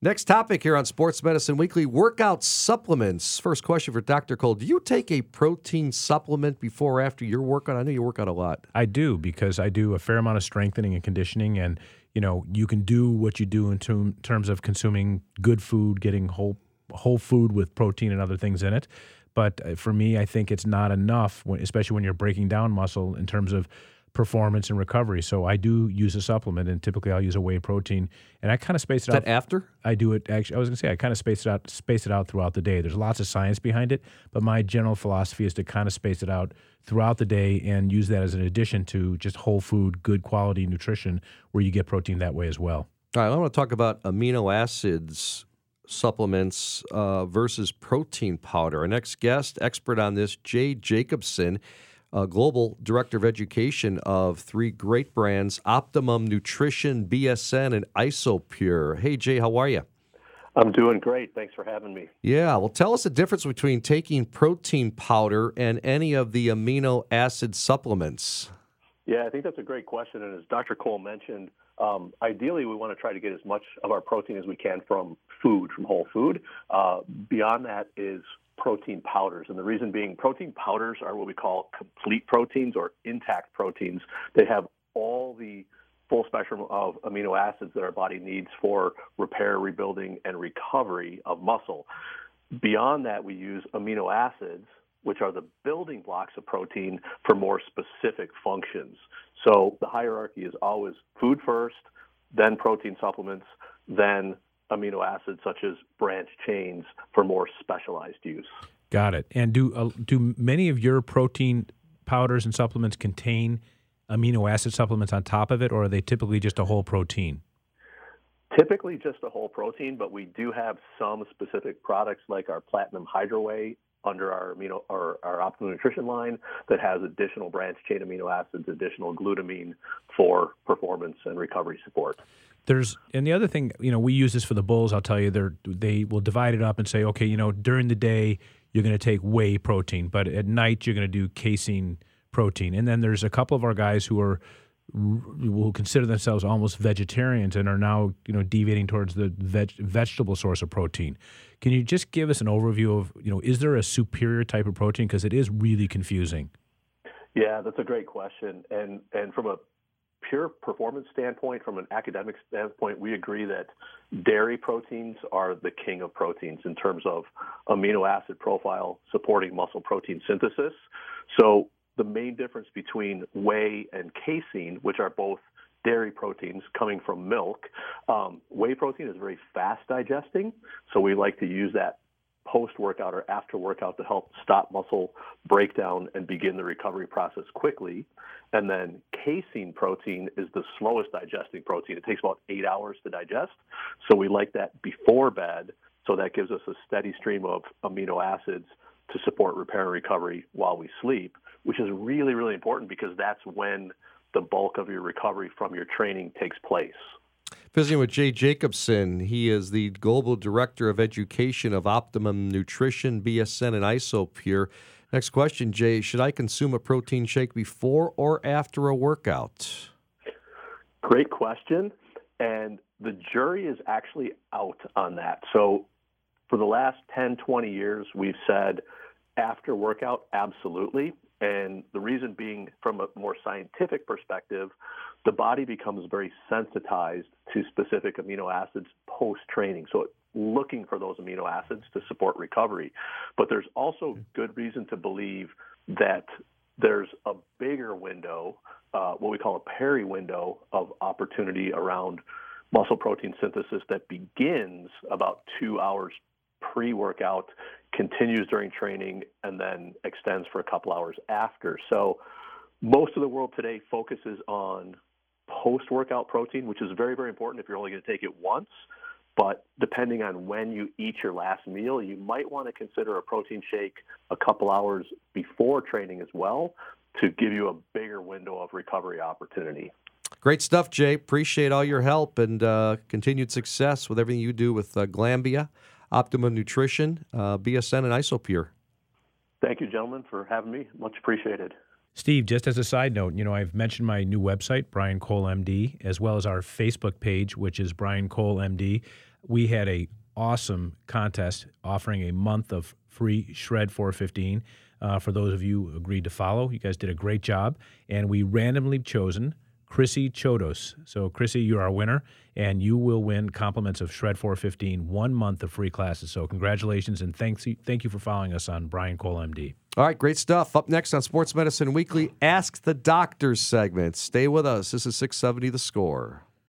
Next topic here on Sports Medicine Weekly workout supplements. First question for Dr. Cole Do you take a protein supplement before or after your workout? I know you work out a lot. I do because I do a fair amount of strengthening and conditioning. And, you know, you can do what you do in term, terms of consuming good food, getting whole, whole food with protein and other things in it. But uh, for me, I think it's not enough, especially when you're breaking down muscle in terms of performance and recovery. So I do use a supplement, and typically I'll use a whey protein, and I kind of space it Is out. that after? I do it actually. I was going to say I kind of space it out, space it out throughout the day. There's lots of science behind it, but my general philosophy is to kind of space it out throughout the day and use that as an addition to just whole food, good quality nutrition, where you get protein that way as well. All right, I want to talk about amino acids supplements uh, versus protein powder. Our next guest, expert on this, Jay Jacobson uh, Global Director of Education of three great brands Optimum Nutrition, BSN, and Isopure. Hey, Jay, how are you? I'm doing great. Thanks for having me. Yeah, well, tell us the difference between taking protein powder and any of the amino acid supplements. Yeah, I think that's a great question. And as Dr. Cole mentioned, um, ideally we want to try to get as much of our protein as we can from food, from whole food. Uh, beyond that is protein powders. And the reason being protein powders are what we call complete proteins or intact proteins. They have all the full spectrum of amino acids that our body needs for repair, rebuilding, and recovery of muscle. Beyond that, we use amino acids, which are the building blocks of protein for more specific functions. So the hierarchy is always food first, then protein supplements, then amino acids such as branch chains for more specialized use. Got it. And do uh, do many of your protein powders and supplements contain amino acid supplements on top of it, or are they typically just a whole protein? Typically just a whole protein, but we do have some specific products like our Platinum HydroWhey under our amino or our optimum nutrition line that has additional branch chain amino acids, additional glutamine for performance and recovery support. There's and the other thing, you know, we use this for the bulls. I'll tell you, they they will divide it up and say, okay, you know, during the day you're going to take whey protein, but at night you're going to do casein protein. And then there's a couple of our guys who are will consider themselves almost vegetarians and are now you know deviating towards the veg, vegetable source of protein. Can you just give us an overview of you know is there a superior type of protein because it is really confusing? Yeah, that's a great question. And and from a pure performance standpoint, from an academic standpoint, we agree that dairy proteins are the king of proteins in terms of amino acid profile supporting muscle protein synthesis. So the main difference between whey and casein, which are both dairy proteins coming from milk, um, whey protein is very fast digesting, so we like to use that post workout or after workout to help stop muscle breakdown and begin the recovery process quickly. And then casein protein is the slowest digesting protein. It takes about eight hours to digest. So we like that before bed. So that gives us a steady stream of amino acids to support repair and recovery while we sleep, which is really, really important because that's when the bulk of your recovery from your training takes place. Visiting with Jay Jacobson. He is the Global Director of Education of Optimum Nutrition, BSN, and Isopure. Next question, Jay. Should I consume a protein shake before or after a workout? Great question. And the jury is actually out on that. So for the last 10, 20 years, we've said after workout, absolutely. And the reason being, from a more scientific perspective, the body becomes very sensitized to specific amino acids post training. So looking for those amino acids to support recovery. But there's also good reason to believe that there's a bigger window, uh, what we call a peri window of opportunity around muscle protein synthesis that begins about two hours pre workout, continues during training, and then extends for a couple hours after. So most of the world today focuses on post workout protein, which is very, very important if you're only going to take it once. But depending on when you eat your last meal, you might want to consider a protein shake a couple hours before training as well to give you a bigger window of recovery opportunity. Great stuff, Jay. Appreciate all your help and uh, continued success with everything you do with uh, Glanbia, Optimum Nutrition, uh, BSN, and Isopure. Thank you, gentlemen, for having me. Much appreciated. Steve, just as a side note, you know, I've mentioned my new website, Brian Cole MD, as well as our Facebook page, which is Brian Cole MD. we had a awesome contest offering a month of free Shred 415 uh, for those of you who agreed to follow. You guys did a great job, and we randomly chosen Chrissy Chodos. So, Chrissy, you're our winner, and you will win compliments of Shred 415, one month of free classes. So, congratulations, and thanks, thank you for following us on Brian Cole MD. All right, great stuff. Up next on Sports Medicine Weekly, Ask the Doctors segment. Stay with us. This is 670 The Score.